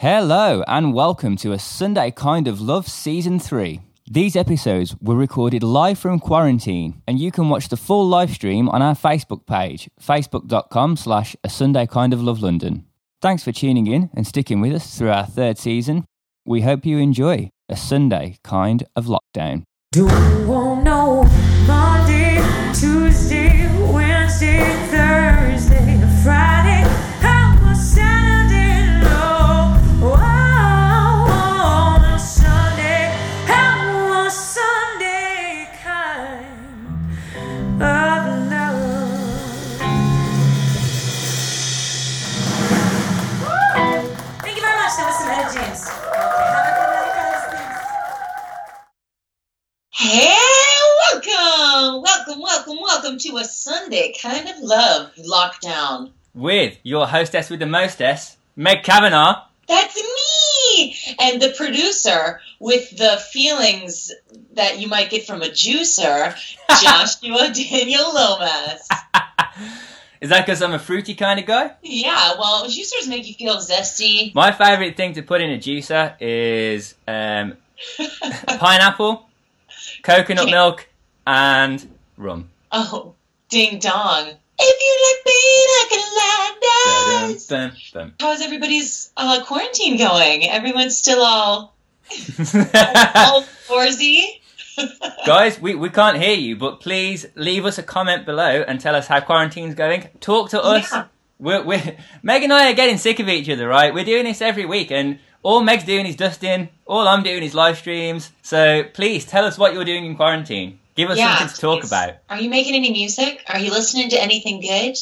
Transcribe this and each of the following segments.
Hello, and welcome to a Sunday Kind of Love Season 3. These episodes were recorded live from quarantine, and you can watch the full live stream on our Facebook page, facebook.com slash a Sunday Kind of Love London. Thanks for tuning in and sticking with us through our third season. We hope you enjoy a Sunday Kind of Lockdown. Do know welcome, welcome, welcome, welcome to a Sunday kind of love lockdown. With your hostess with the mostess, Meg Kavanagh. That's me, and the producer with the feelings that you might get from a juicer, Joshua Daniel Lomas. Is that because I'm a fruity kind of guy? Yeah, well, juicers make you feel zesty. My favourite thing to put in a juicer is um, pineapple, coconut milk, and rum. oh, ding dong. If you like being, I can lie Dun, dun, How's everybody's uh, quarantine going? Everyone's still all all outdoorsy. Guys, we, we can't hear you, but please leave us a comment below and tell us how quarantine's going. Talk to us. Yeah. We're, we're, Meg and I are getting sick of each other, right? We're doing this every week, and all Meg's doing is dusting. All I'm doing is live streams. So please tell us what you're doing in quarantine. Give us Yeah, something to talk please. about. Are you making any music? Are you listening to anything good?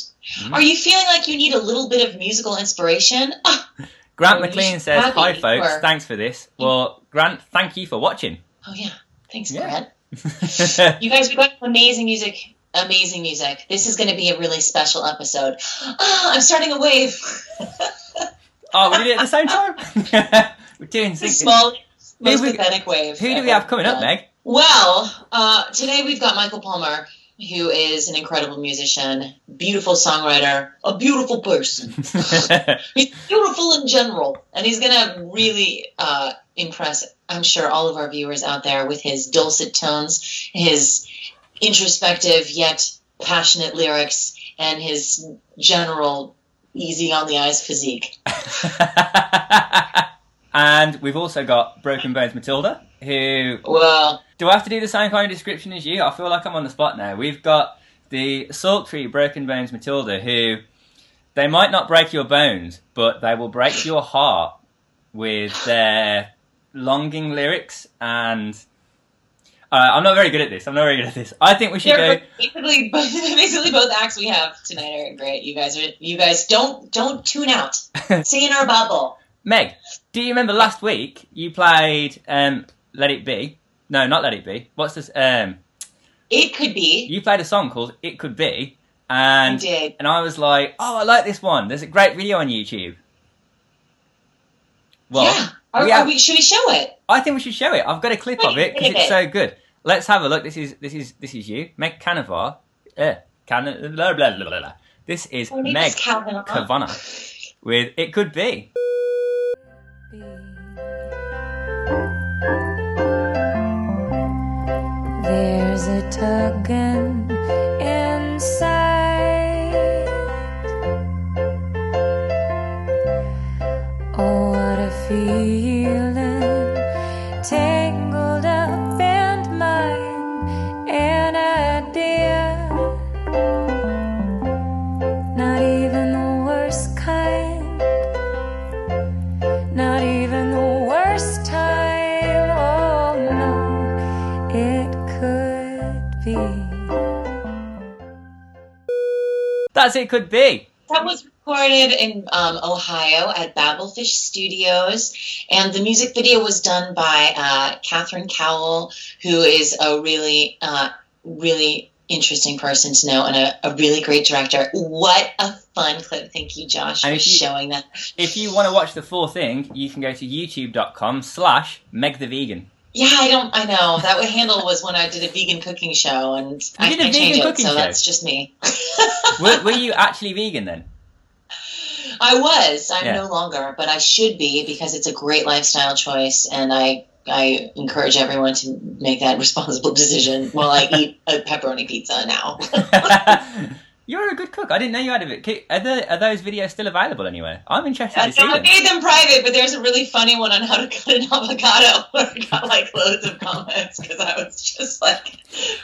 Mm. Are you feeling like you need a little bit of musical inspiration? Ah, Grant Oh, McLean says, Hi, folks. or- Thanks for this. Well, Grant, thank you for watching. oh yeah, thanks, Yeah. Grant. You guys, we got amazing music. Amazing music. This is going to be a really special episode. Ah, I'm starting a wave. oh, we did it at the same time? We're doing sync- small, most we- pathetic wave. Who do we have coming up, Yeah. Meg? Well, uh, today we've got Michael Palmer, who is an incredible musician, beautiful songwriter, a beautiful person. he's beautiful in general, and he's gonna really uh, impress. I'm sure all of our viewers out there with his dulcet tones, his introspective yet passionate lyrics, and his general easy on the eyes physique. and we've also got Broken Bones Matilda, who Well, do I have to do the same kind of description as you? I feel like I'm on the spot now. We've got the sultry Broken Bones Matilda, who they might not break your bones, but they will break your heart with their longing lyrics. And uh, I'm not very good at this. I'm not very good at this. I think we should go. they're basically basically both acts we have tonight are great. You guys are you guys don't don't tune out. Stay in our bubble. Meg, do you remember last week you played um, "Let It Be"? No, not "Let It Be." What's this? Um, It could be. you played a song called "It Could Be," I and did. and I was like, "Oh, I like this one." There's a great video on YouTube. Well, yeah. Are, we are have- we, should we show it? I think we should show it. I've got a clip of it because it's so good. Let's have a look. This is this is this is you, Meg Canavar. Uh, Can blah, blah, blah, blah, blah. This is Meg is with "It Could Be." A tugging inside. That's "It Could Be." That was recorded in um, Ohio at Babelfish Studios, and the music video was done by uh, Catherine Cowell, who is a really, uh, really interesting person to know and a, a really great director. What a fun clip! Thank you, Josh, And for you- showing that. If you want to watch the full thing, you can go to youtube.com slash Meg the Vegan. Yeah, I don't. I know that handle was when I did a vegan cooking show, and I did a can't vegan change it, cooking so show? that's just me. Were, were you actually vegan then? I was. I'm Yeah. no longer, but I should be because it's a great lifestyle choice, and I I encourage everyone to make that responsible decision while I eat a pepperoni pizza now. You're a good cook. I didn't know you had a bit. Are, the, are those videos still available anywhere? I'm interested I to see them. made them private, but there's a really funny one on how to cut an avocado where I got like loads of comments because I was just like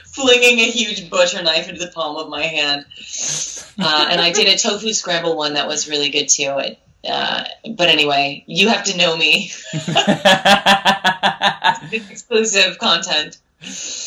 flinging a huge butcher knife into the palm of my hand. Uh, and I did a tofu scramble one that was really good too. It, uh, but anyway, you have to know me. Exclusive content.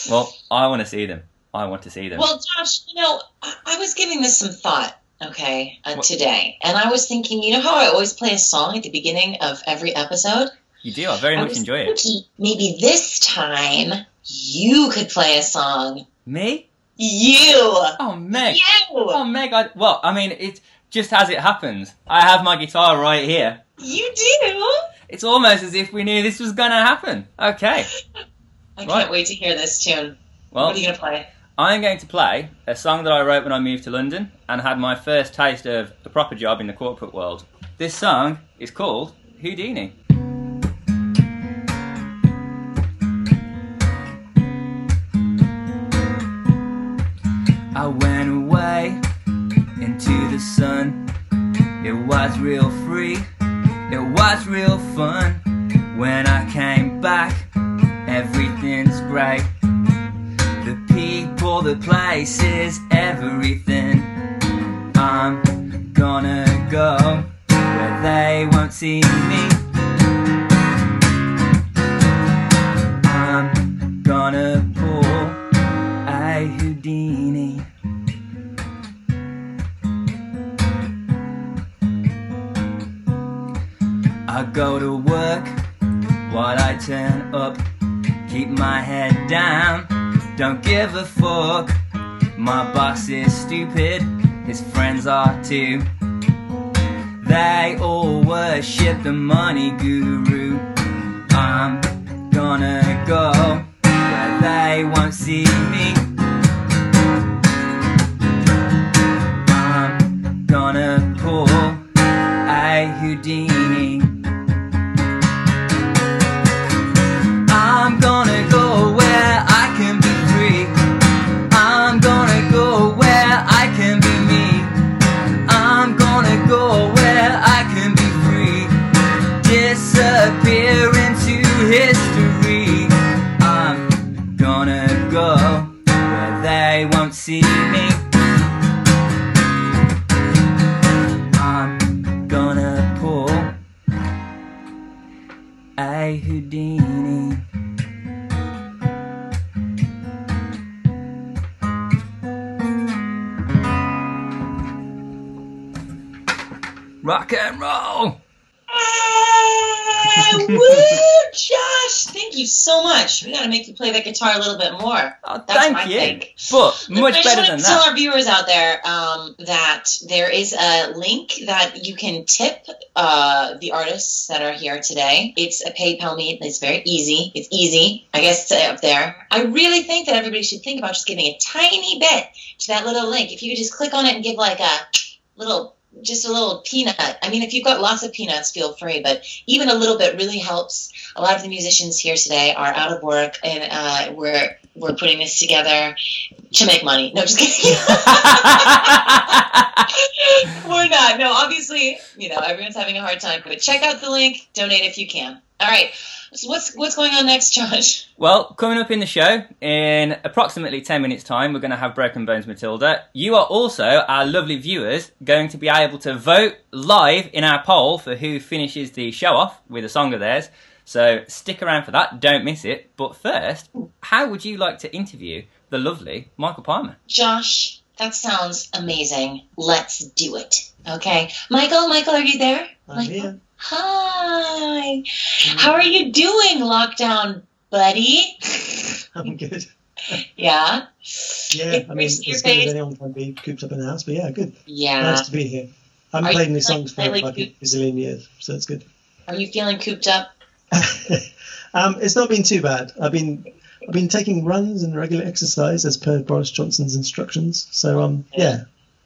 well, I want to see them. I want to see them. Well, Josh, you know, I, I was giving this some thought, okay, uh, today, and I was thinking, you know how I always play a song at the beginning of every episode? you do. I very I much enjoy it. Maybe this time you could play a song. Me? You. Oh, Meg. You. Oh, Meg. I, well, I mean, it just as it happens. I have my guitar right here. You do. It's almost as if we knew this was going to happen. Okay. I can't wait to hear this tune. Well, what are you gonna play? I'm going to play a song that I wrote when I moved to London and had my first taste of a proper job in the corporate world. This song is called Houdini. I went away into the sun. It was real free, it was real fun. When I came back, everything's great. People, the places, everything. I'm gonna go where they won't see me. I'm gonna pull a Houdini. I go to work while I turn up. Keep my head down, don't give a fuck. My boss is stupid, his friends are too. They all worship the money guru. I'm gonna go where they won't see me. I'm gonna pull a Houdini. Rock and roll! Ah, woo, Josh! Thank you so much. We gotta make you play that guitar a little bit more. Oh, That's thank my you. think. But I much just better than to tell our viewers out there um, that there is a link that you can tip uh, the artists that are here today. It's a PayPal meet. It's very easy. It's easy. I guess it's up there. I really think that everybody should think about just giving a tiny bit to that little link. If you could just click on it and give like a little just a little peanut. I mean, if you've got lots of peanuts, feel free, but even a little bit really helps. A lot of the musicians here today are out of work, and uh, we're we're putting this together to make money. No, just kidding. we're not. No, obviously, you know, everyone's having a hard time. But check out the link. Donate if you can. All right. So what's what's going on next, Josh? Well, coming up in the show in approximately 10 minutes' time, we're going to have Broken Bones Matilda. You are also, our lovely viewers, going to be able to vote live in our poll for who finishes the show off with a song of theirs. So stick around for that, don't miss it. But first, how would you like to interview the lovely Michael Palmer? Josh, that sounds amazing. Let's do it. Okay, Michael. Michael, are you there? I'm Michael? here. Hi. How are you doing, lockdown buddy? I'm good. Yeah. Yeah, It I mean, brings as your good face- as anyone can be cooped up in the house, but yeah, good. Yeah. Nice to be here. I haven't Are played you any songs for really like a cooped- bazillion years, so it's good. Are you feeling cooped up? um, it's not been too bad. I've been I've been taking runs and regular exercise as per Boris Johnson's instructions. So um, yeah,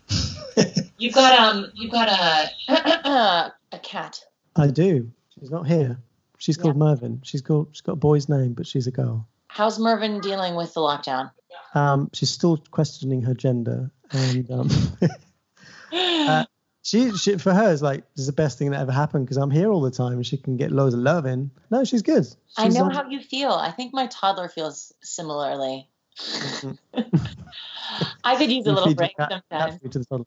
You've got um, you've got a a cat. I do. She's not here. She's called Mervyn. She's called. She's got a boy's name, but she's a girl. How's Mervyn dealing with the lockdown? Um, she's still questioning her gender, and um, uh, she, she for her is like this is the best thing that ever happened because I'm here all the time and she can get loads of love in. No, she's good. She's, I know how you feel. I think my toddler feels similarly. I could use a little break cat sometimes. to the toddler.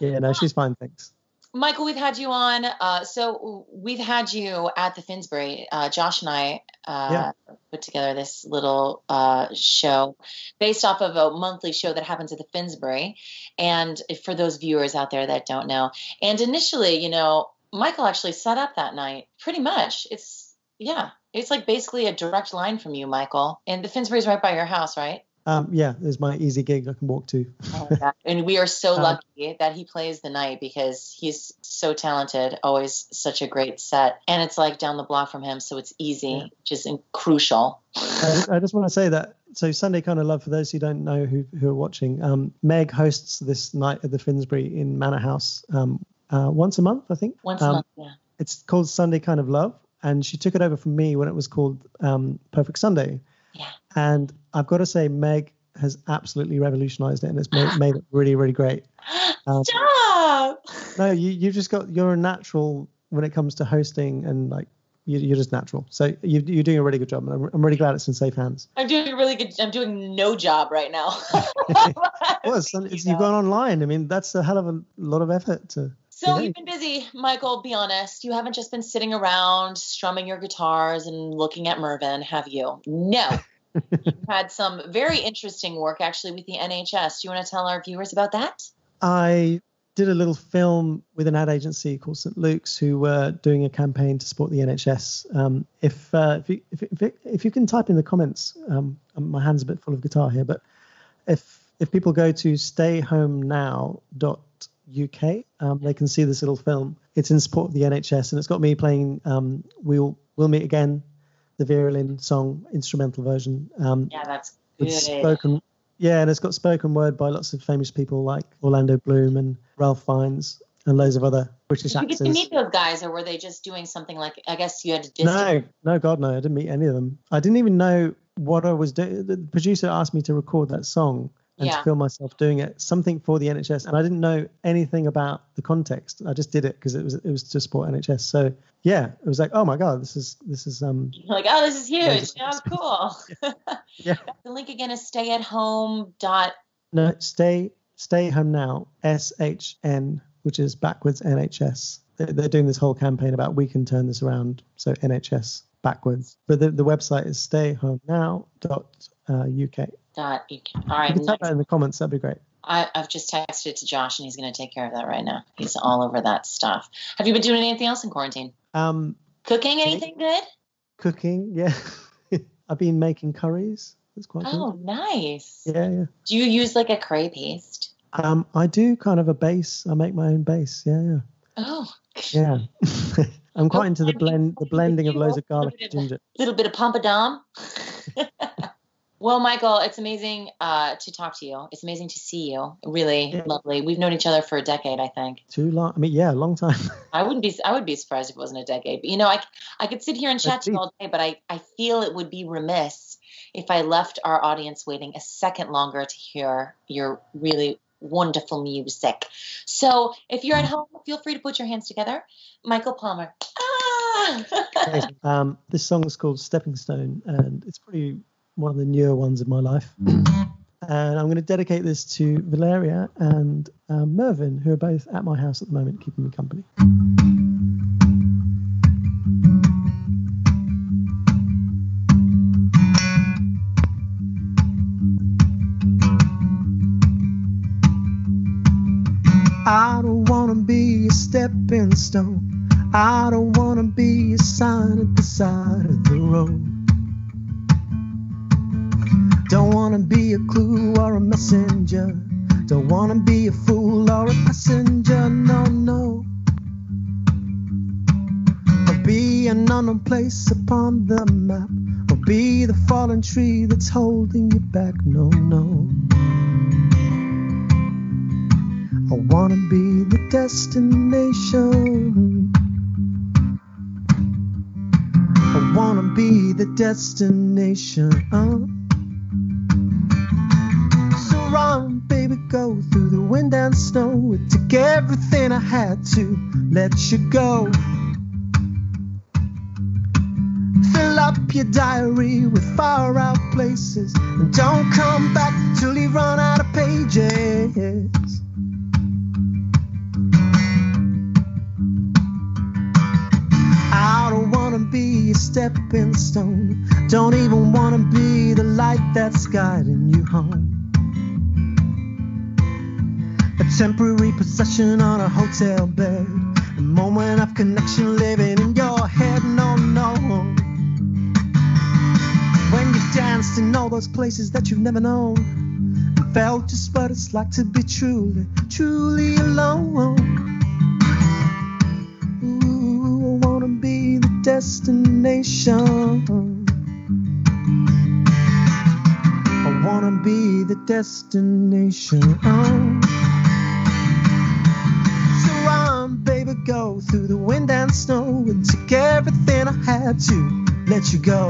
Yeah, no, she's fine. Thanks. Michael, we've had you on. Uh, so we've had you at the Finsbury. Uh, Josh and I uh, put together this little uh, show based off of a monthly show that happens at the Finsbury. And for those viewers out there that don't know, and initially, you know, Michael actually set up that night. Pretty much, it's yeah, it's like basically a direct line from you, Michael. And the Finsbury's right by your house, right? Um, yeah, there's my easy gig I can walk to. Oh and we are so Um, lucky that he plays the night because he's so talented, always such a great set. And it's like down the block from him, so it's easy, Yeah. which is crucial. I, I just want to say that. So Sunday kind of love for those who don't know who who are watching. Um, Meg hosts this night at the Finsbury in Manor House um, uh, once a month, I think. Once Um, a month, yeah. It's called Sunday Kind of Love, and she took it over from me when it was called um, Perfect Sunday. Yeah. And I've got to say, Meg has absolutely revolutionized it, and it's made, made it really, really great. Um, Stop! no, you you've just got you're a natural when it comes to hosting, and like you, you're just natural. So you, you're doing a really good job, and I'm, I'm really glad it's in safe hands. I'm doing a really good. I'm doing no job right now. Well, it's, it's, you've gone online. I mean, that's a hell of a lot of effort to. So you've been busy, Michael. Be honest. You haven't just been sitting around strumming your guitars and looking at Mervyn, have you? No. Had some very interesting work actually with the NHS. Do you want to tell our viewers about that? I did a little film with an ad agency called St Luke's, who were doing a campaign to support the NHS. Um, if, uh, if, you, if, if, if you can type in the comments, um, um, my hand's a bit full of guitar here, but if if people go to stayhomenow.uk, um, they can see this little film. It's in support of the NHS, and it's got me playing um, "We'll We'll Meet Again," the Lynn song instrumental version. Um, Yeah, that's good. spoken yeah and it's got spoken word by lots of famous people like orlando bloom and ralph fiennes and loads of other british actors. Did you get to meet those guys, or were they just doing something like? I guess you had to. No no god no i didn't meet any of them i didn't even know what i was doing the producer asked me to record that song and Yeah. to feel myself doing it something for the nhs and i didn't know anything about the context i just did it because it was it was to support nhs so yeah it was like oh my god this is this is um You're like, oh, this is huge. Yeah, cool. Yeah. The link again is stay at home dot. No, stay stay home now. SHN, which is backwards NHS. They're, they're doing this whole campaign about we can turn this around. So NHS backwards. But the, the website is stayhomenow.uk. Dot. UK. All You right. can type that in the comments. That'd be great. I, I've just texted it to Josh, and he's going to take care of that right now. He's all over that stuff. Have you been doing anything else in quarantine? Um, Cooking anything good? cooking, yeah. I've been making curries. That's quite Oh, good. nice. Yeah, yeah. Do you use like a curry paste? Um, I do kind of a base. I make my own base. Yeah, yeah. Oh, Yeah. I'm quite into the blend, the blending of loads of garlic and ginger. little bit of pompadom. well, Michael, it's amazing uh, to talk to you. It's amazing to see you. Really Yeah. lovely. We've known each other for a decade, I think. Too long. I mean, yeah, a long time. I wouldn't be. I would be surprised if it wasn't a decade. But you know, I I could sit here and chat to you all day, but I I feel it would be remiss if I left our audience waiting a second longer to hear your really wonderful music. So if you're at home, feel free to put your hands together. Michael Palmer. Ah! Um, this song is called Stepping Stone, and it's probably one of the newer ones in my life. And I'm going to dedicate this to Valeria and um, Mervyn, who are both at my house at the moment, keeping me company. I don't wanna be a stepping stone. I don't wanna be a sign at the side of the road. Don't wanna be a clue or a messenger. Don't wanna be a fool or a passenger. No, no. Or be an unknown place upon the map. Or be the fallen tree that's holding you back. No, no. I wanna be the destination. I wanna be the destination. Uh. Run, baby, go through the wind and snow. It took everything I had to let you go. Fill up your diary with far out places and don't come back till you run out of pages. I don't wanna be a stepping stone. Don't even wanna be the light that's guiding you home. Temporary possession on a hotel bed. A moment of connection living in your head. No, no. When you've danced in all those places that you've never known. And felt just what it's like to be truly, truly alone. Ooh, I wanna be the destination. I wanna be the destination. Go through the wind and snow. It took everything I had to let you go.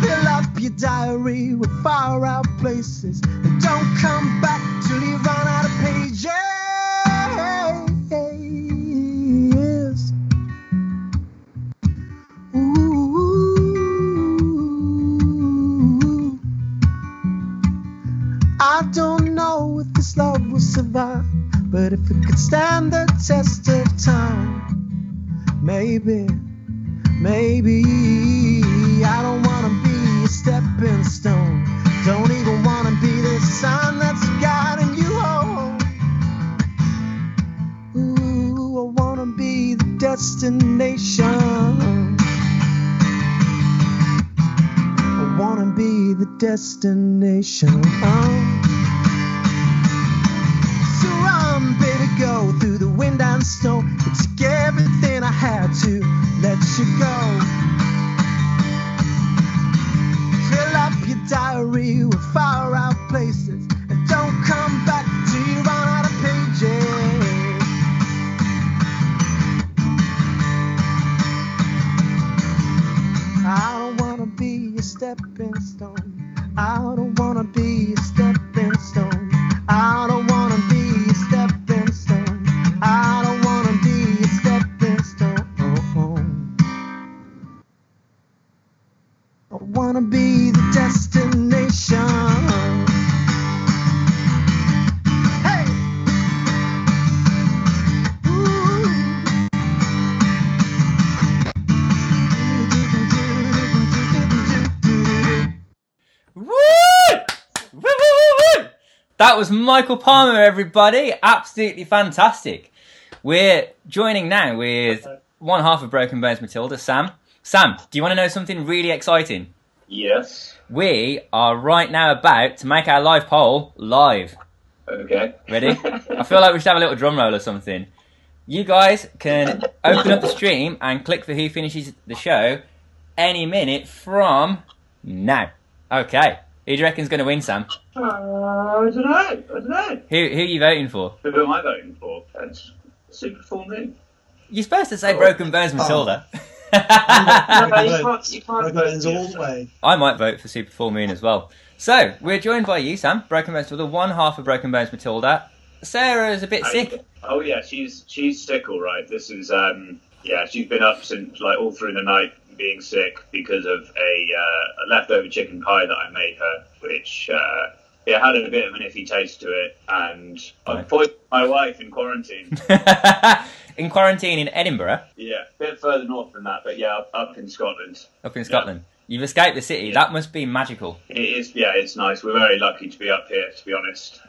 Fill up your diary with far out places. And don't come back till you run out of pages. Ooh. I don't know if this love will survive, but if it could stand the test of time, maybe, maybe I don't wanna be a stepping stone. Don't even wanna be the sign that's guiding you home. Ooh, I wanna be the destination. I wanna be the destination. So wind and snow. It took everything I had to let you go. Fill up your diary with far out places. And don't come back till you run out of pages. I don't wanna be a stepping stone. I don't wanna be wanna be the destination. Hey! Ooh. Woo! Woo, woo, woo, woo! That was Michael Palmer, everybody. Absolutely fantastic. We're joining now with one half of Broken Bones Matilda, Sam. Sam, do you want to know something really exciting? Yes. We are right now about to make our live poll live. Okay. Ready? I feel like we should have a little drum roll or something. You guys can open up the stream and click for who finishes the show any minute from now. Okay. Who do you reckon's going to win, Sam? Uh, I don't know. I don't know. Who who are you voting for? Who am I voting for? That's super full moon. You're supposed to say Broken Bones Matilda. Broken no, you can't. You can't. All the way. I might vote for Super Full Moon as well. So we're joined by you, Sam. Broken Bones Matilda, one half of Broken Bones Matilda. Sarah is a bit sick. Oh yeah, she's she's sick, all right. This is um yeah, she's been up since like all through the night being sick because of a, uh, a leftover chicken pie that I made her, which uh, yeah had a bit of an iffy taste to it, and I Right. poisoned my wife in quarantine. in quarantine in Edinburgh, yeah, a bit further north than that, but yeah, up, up in Scotland. up in Scotland. You've escaped the city. Yeah. That must be magical. It is, yeah, it's nice. We're very lucky to be up here, to be honest.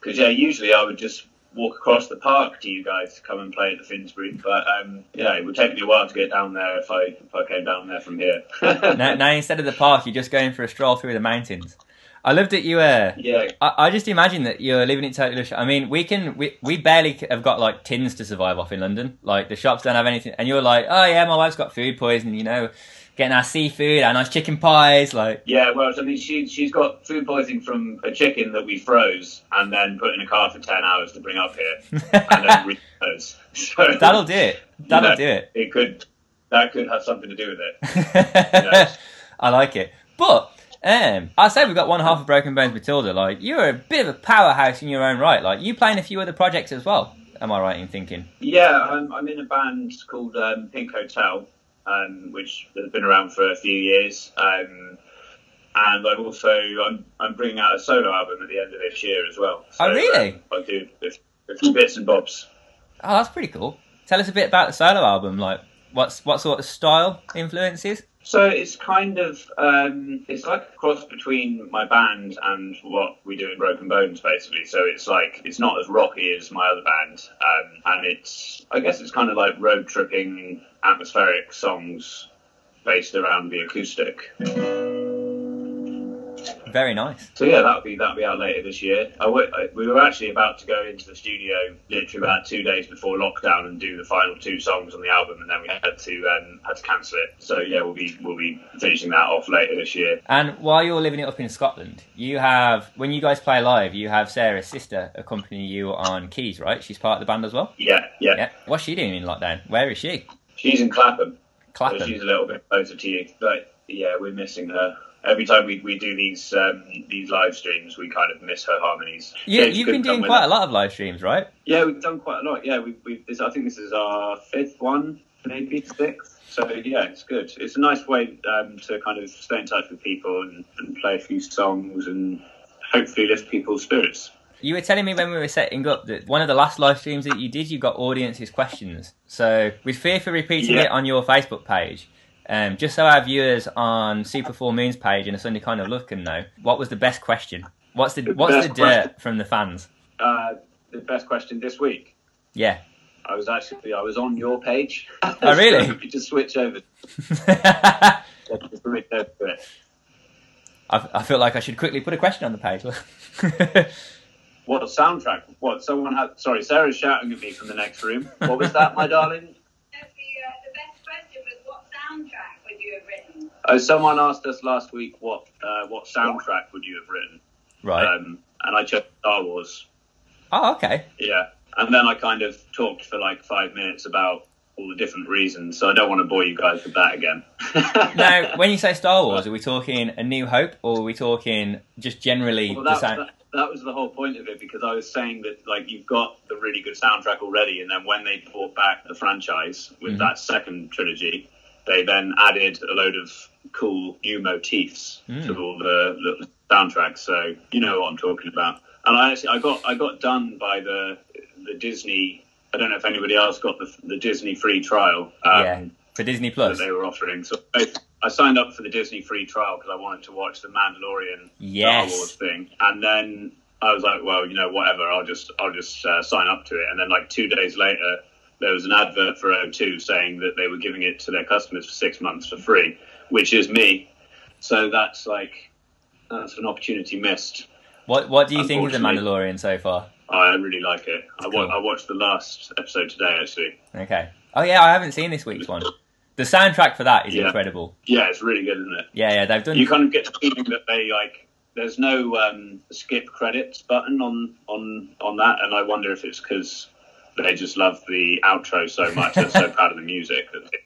Because yeah, usually I would just walk across the park to you guys to come and play at the Finsbury, but um, yeah, it would take me a while to get down there if I if I came down there from here. now, now instead of the park, you're just going for a stroll through the mountains. I love that you uh, yeah, I, I just imagine that you're living it totally. lush. I mean, we can we, we barely have got like tins to survive off in London. Like the shops don't have anything, and you're like, oh yeah, my wife's got food poisoning. You know, getting our seafood, our nice chicken pies. Like, Yeah, well, I mean, she she's got food poisoning from a chicken that we froze and then put in a car for ten hours to bring up here, and then refroze. So that'll do it. That'll Yeah. do it. It could that could have something to do with it. I like it. But um, I say we've got one half of Broken Bones Matilda. Like you're a bit of a powerhouse in your own right. Like you playing a few other projects as well. Am I right in thinking? Yeah, I'm, I'm in a band called um, Pink Hotel, um, which has been around for a few years. Um, and I'm also I'm, I'm bringing out a solo album at the end of this year as well. Oh, really? um, I do a few bits and bobs. Oh, that's pretty cool. Tell us a bit about the solo album. Like what's what sort of style influences? So it's kind of um, it's like a cross between my band and what we do in Broken Bones, basically. So it's like it's not as rocky as my other band, um, and it's I guess it's kind of like road tripping, atmospheric songs based around the acoustic. Very nice. So yeah, that'll be that'll be out later this year. I w- I- we were actually about to go into the studio literally about two days before lockdown and do the final two songs on the album, and then we had to um, had to cancel it. So yeah, we'll be we'll be finishing that off later this year. And while you're living it up in Scotland, you have when you guys play live, you have Sarah's sister accompany you on keys, right? She's part of the band as well. Yeah, yeah. Yeah. What's she doing in lockdown? Where is she? She's in Clapham, Clapham. so Clapham. she's a little bit closer to you. But yeah, we're missing her. Every time we, we do these um, these live streams, we kind of miss her harmonies. James you've been doing quite a lot of live streams, right? Yeah, we've done quite a lot. Yeah, we've, we've this, I think this is our fifth one, maybe sixth. So yeah, it's good. It's a nice way um, to kind of stay in touch with people and, and play a few songs and hopefully lift people's spirits. You were telling me when we were setting up that one of the last live streams that you did, you got audiences questions. So, with fear for repeating Yeah. it on your Facebook page, um, just so our viewers on Super Full Moon's page and a Sunday kind of look can know, what was the best question? What's the what's the dirt question. from the fans? Uh, the best question this week. Yeah. I was actually I was on your page. Oh, really? so just switch over. I, Just switch over to it. I feel like I should quickly put a question on the page. What a soundtrack? What someone had? Sorry, Sarah's shouting at me from the next room. What was that, my darling? The, uh, the best question was what soundtrack would you have Oh, someone asked us last week what uh, what soundtrack would you have written, right. um, and I chose Star Wars. oh, okay. Yeah, and then I kind of talked for like five minutes about all the different reasons. So I don't want to bore you guys with that again. Now, when you say Star Wars, are we talking A New Hope, or are we talking just generally well, the that, sound? that, that was the whole point of it because I was saying that like you've got the really good soundtrack already, and then when they brought back the franchise with Mhm. that second trilogy, they then added a load of cool new motifs Mm. to all the, the soundtracks. So you know what I'm talking about. And I actually I got I got done by the the Disney. I don't know if anybody else got the the Disney free trial. Um, yeah, for Disney Plus that they were offering. So I, I signed up for the Disney free trial because I wanted to watch the Mandalorian Yes. Star Wars thing, and then I was like, well, you know, whatever. I'll just I'll just uh, sign up to it. And then like two days later, there was an advert for O2 saying that they were giving it to their customers for six months for free, which is me. So that's like that's an opportunity missed. What What do you think of the Mandalorian so far? I really like it. I, wa- I watched the last episode today actually. Okay. Oh yeah, I haven't seen this week's one. The soundtrack for that is Yeah. incredible. Yeah, it's really good, isn't it? Yeah, yeah, they've done. you kind of get the feeling that they like there's no um, skip credits button on on on that and i wonder if it's because they just love the outro so much they're so proud of the music that they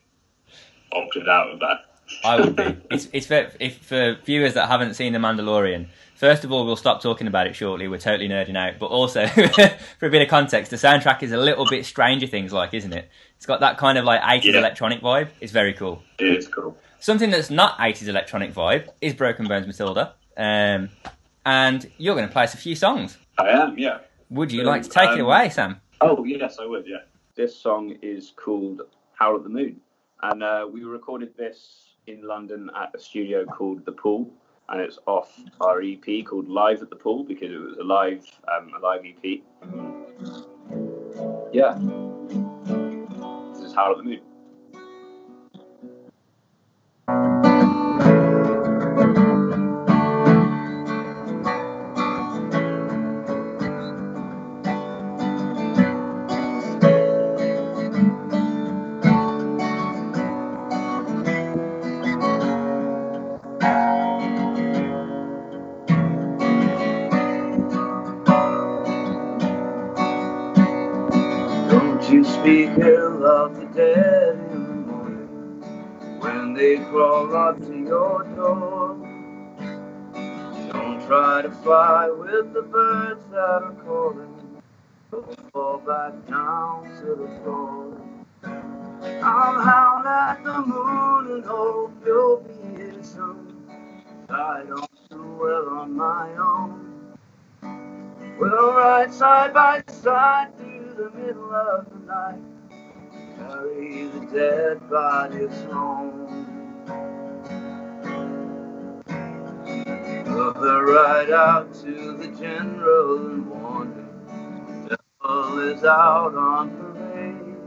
opted out of that I would be. It's it's for if for viewers that haven't seen the Mandalorian. First of all, we'll stop talking about it shortly. We're totally nerding out. But also, for a bit of context, the soundtrack is a little bit Stranger Things like, isn't it? It's got that kind of like 80s Yeah. electronic vibe. It's very cool. it is cool Something that's not 80s electronic vibe is Broken Bones Matilda. Um, and you're going to play us a few songs. i am yeah Would you Um, like to take it um, away, Sam? Oh yes i would yeah. This song is called howl at the moon. And uh, we recorded this in london at a studio called the pool. And it's off our ep called live at the pool because it was a live um, a live ep yeah. This is howl at the moon you speak ill of the dead in the morning when they crawl up to your door? Don't try to fly with the birds that are calling. Don't fall back down to the floor. I'll howl at the moon and hope you'll be here soon. I don't do well on my own. We'll ride side by side the middle of the night. Carry the dead bodies home. We'll ride out to the general and warn him. The devil is out on parade.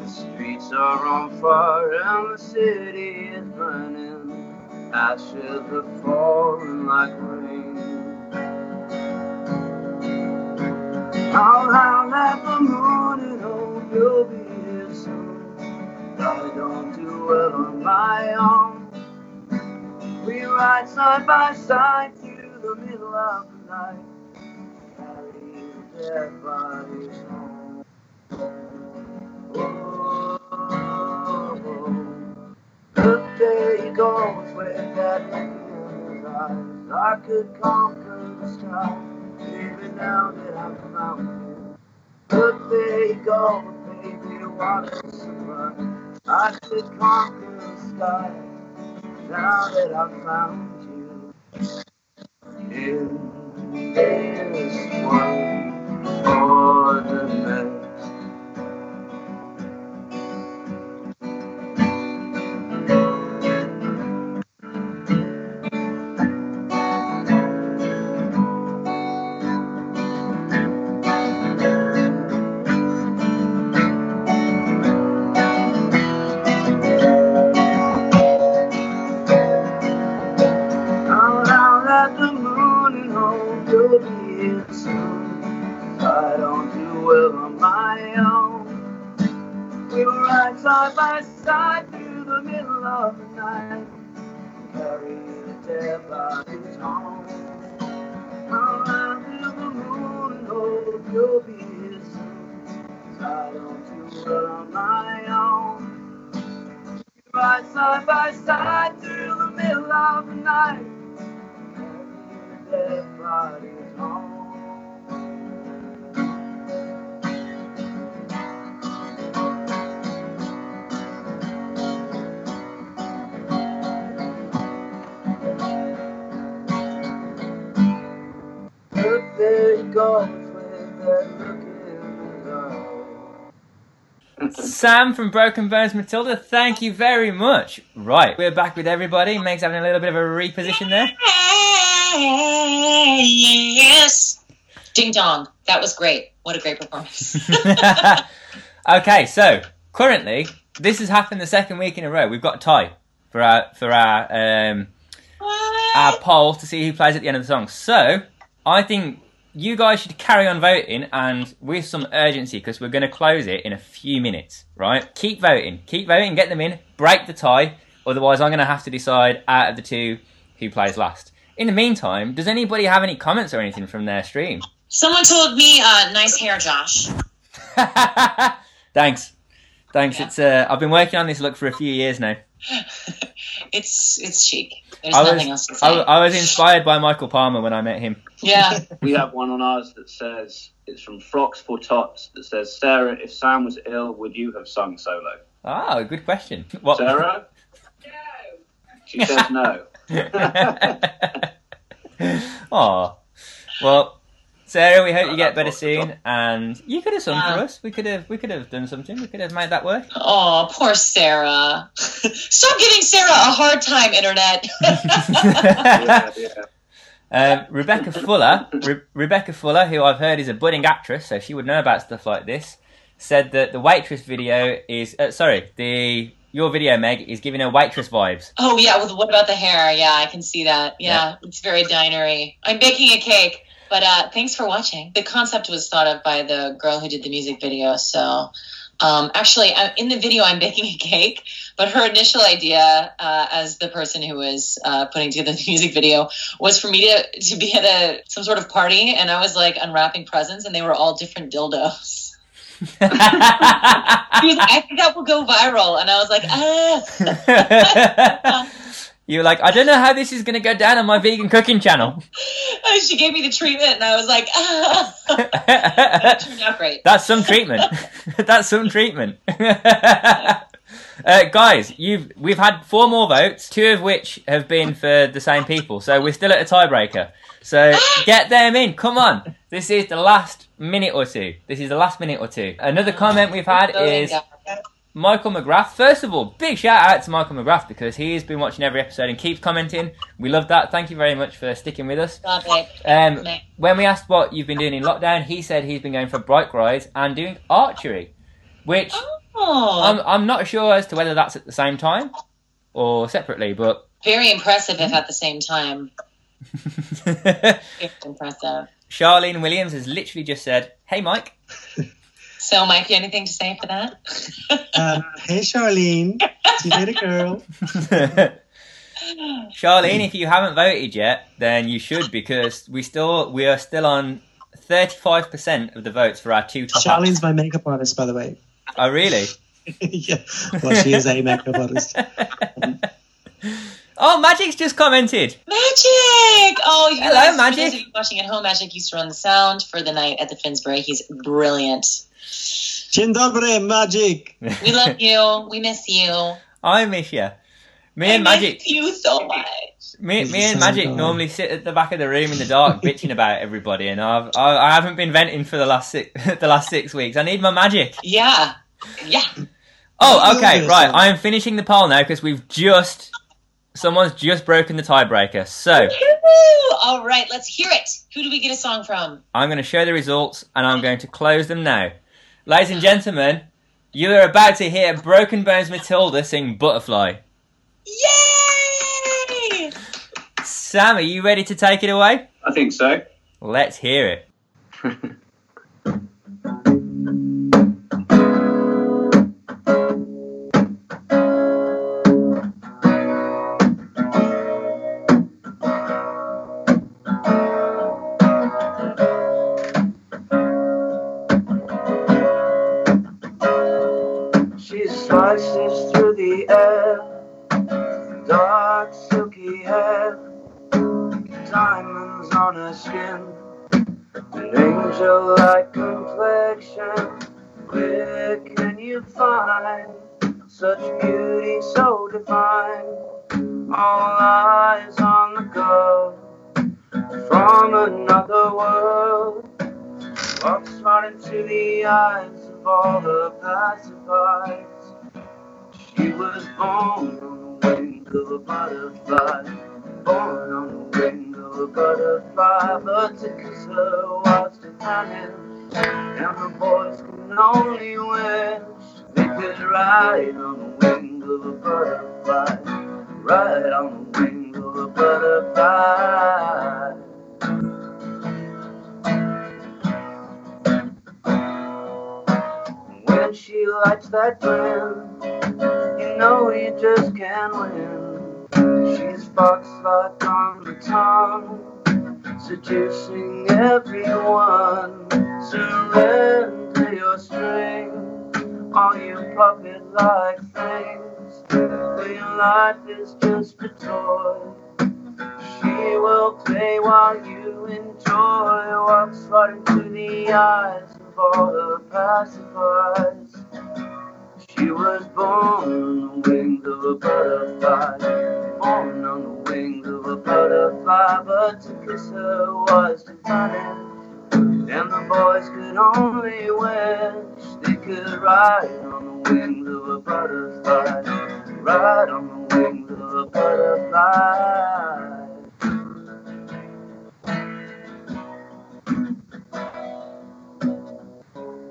The streets are on fire and the city is burning. Ashes are falling like rain. I'll howl at the moon and hope you'll be here soon. I don't do well on my own. We ride side by side through the middle of the night. Carry the dead bodies home. Oh, look, there he goes with that look in his eyes. I could conquer the sky, now that I've found you. There you go, baby, what a surprise. I could conquer the sky now that I've found you. In this one the middle of the night. Carry the dead bodies home. Howl at the moon and hope you'll be here soon. I don't do well on my own. Ride side by side through the middle of the night. Carry the dead bodies home. Sam from Broken Bones Matilda, thank you very much. Right, we're back with everybody. Meg's having a little bit of a reposition there. Yes. Ding dong. That was great. What a great performance. okay, so currently this has happened the second week in a row. We've got a tie for our for our um, our poll to see who plays at the end of the song. So I think you guys should carry on voting and with some urgency because we're going to close it in a few minutes. Right? Keep voting, keep voting, get them in, break the tie. Otherwise, I'm going to have to decide out of the two who plays last. In the meantime, does anybody have any comments or anything from their stream? Someone told me, uh, nice hair, Josh. Thanks. Thanks. Yeah. It's uh, I've been working on this look for a few years now. It's it's chic. There's I was, nothing else to say. I, was- I was inspired by Michael Palmer when I met him. yeah. We have one on ours that says it's from Frocks for Tots that says Sarah, if Sam was ill, would you have sung solo? Ah, good question. What? Sarah? No. She says no. Aw. Well, Sarah, we hope you get better soon. And you could have sung for us. We could have. We could have done something. We could have made that work. Oh, poor Sarah. Stop giving Sarah a hard time, Internet. yeah, yeah. Um, Rebecca Fuller, Re- Rebecca Fuller, who I've heard is a budding actress, so she would know about stuff like this, said that the waitress video is uh, sorry, the your video Meg is giving her waitress vibes. oh yeah. Well, what about the hair? Yeah, I can see that. Yeah, it's very dinery. I'm baking a cake. But uh, thanks for watching. The concept was thought of by the girl who did the music video. So um, actually, uh, in the video, I'm baking a cake. But her initial idea, uh, as the person who was uh, putting together the music video, was for me to to be at a some sort of party, and I was like unwrapping presents, and they were all different dildos. He was like, I think that will go viral, and I was like, ah. you were like, I don't know how this is going to go down on my vegan cooking channel. And she gave me the treatment, and I was like, ah. It turned out great. That's some treatment. That's some treatment. uh, guys, you've we've had four more votes, two of which have been for the same people. So we're still at a tiebreaker. So get them in. Come on. This is the last minute or two. This is the last minute or two. Another comment we've had is Michael McGrath. First of all, big shout out to Michael McGrath because he's been watching every episode and keeps commenting. We love that. Thank you very much for sticking with us. Um, when we asked what you've been doing in lockdown, he said he's been going for bike rides and doing archery, which Oh, I'm, I'm not sure as to whether that's at the same time or separately, but very impressive if at the same time. Impressive. Charlene Williams has literally just said, "Hey, Mike." So, Mike, anything to say for that? Um, hey, Charlene. You made a girl. Charlene, if you haven't voted yet, then you should because we still we are still on thirty five percent of the votes for our two top. Charlene's my makeup artist, by the way. Oh, really? yeah. Well, she is a makeup artist. oh, Magic's just commented. Magic! Oh, you Hello, guys, Magic. For those of you watching at home, Magic used to run the sound for the night at the Finsbury. He's brilliant. Dzień dobry, magic. We love you. We miss you. I miss you. Me and I Magic, miss you so much. me, me and Magic annoying. normally sit at the back of the room in the dark, bitching about everybody, and I've I, I haven't been venting for the last six the last six weeks. I need my magic. Yeah. Yeah. Oh, okay, right. I am finishing the poll now because we've just someone's just broken the tiebreaker. So Woo! All right, let's hear it. Who do we get a song from? I'm going to show the results and I'm going to close them now. Ladies and gentlemen, you are about to hear Broken Bones Matilda sing Butterfly. Yay! Sam, are you ready to take it away? I think so. Let's hear it. Her was to panic, and the boys can only wish they could ride on the wing of a butterfly, ride on the wing of a butterfly. When she lights that grin, you know you just can't win. She's fox-like on the tongue, seducing everyone. Surrender your string, all you puppet-like things. For your life is just a toy. She will play while you enjoy. Walks right into the eyes of all the passersby. She was born on the wing of a butterfly, born on the wing butterfly. But to kiss her was punish, and the boys could only wish they could ride on the wings of a butterfly, ride on the wings of a butterfly.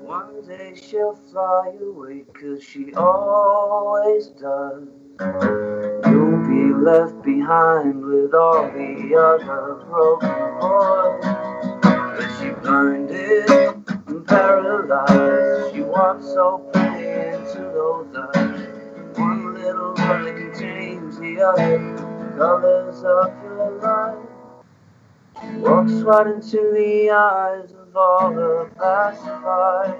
One day she'll fly away, cause she always does. Left behind with all the other broken boys. But she blinded and paralyzed. She walks so pretty into those eyes. One little that contains the other colors of your life. Walks right into the eyes of all the passersby.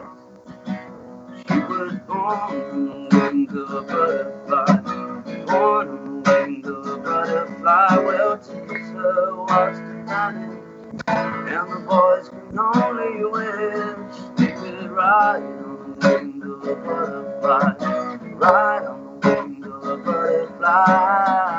She was born on the wings of a butterfly. Born the butterfly. Well, Teresa was tonight. And the boys can only wish they could ride on the wings of a butterfly. Ride on the wings of a butterfly.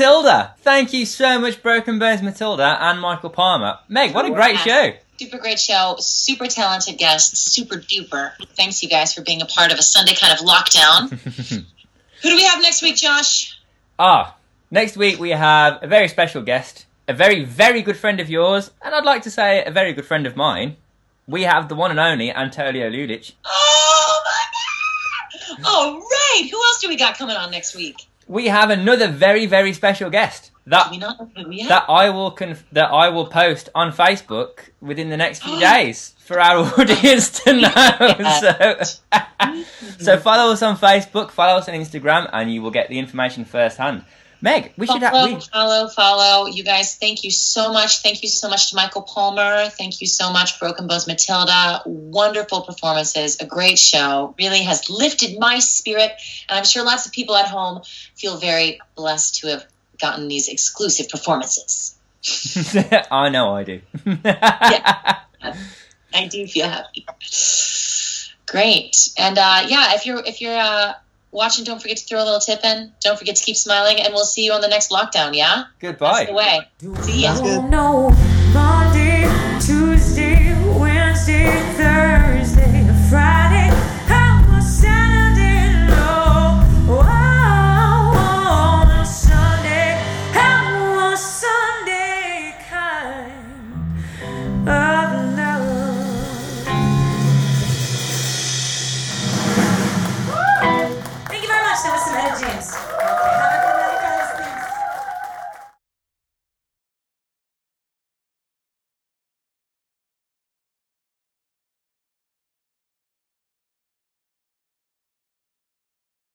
Matilda. Thank you so much, Broken Bones Matilda and Michael Palmer. Meg, what a great show. Super great show, super talented guests, super duper. Thanks you guys for being a part of a Sunday kind of lockdown. Who do we have next week, Josh? Ah, next week we have a very special guest, a very, very good friend of yours, and I'd like to say a very good friend of mine. We have the one and only Antonio Ludic. Oh my god! All right, who else do we got coming on next week? We have another very, very special guest that we not know who we have? that I will conf- that I will post on Facebook within the next few days for our audience to know. So, so mm-hmm. follow us on Facebook, follow us on Instagram, and you will get the information firsthand. Meg, we should have. follow, We, follow, follow. You guys, thank you so much. Thank you so much to Michael Palmer. Thank you so much, Broken Bones Matilda. Wonderful performances, a great show. Really has lifted my spirit, and I'm sure lots of people at home feel very blessed to have gotten these exclusive performances. I know I do. Yeah, I do feel happy. Great, and uh, yeah, if you're if you're uh, watching, don't forget to throw a little tip in. Don't forget to keep smiling, and we'll see you on the next lockdown. Yeah, Goodbye. That's the way. See ya. Sounds. No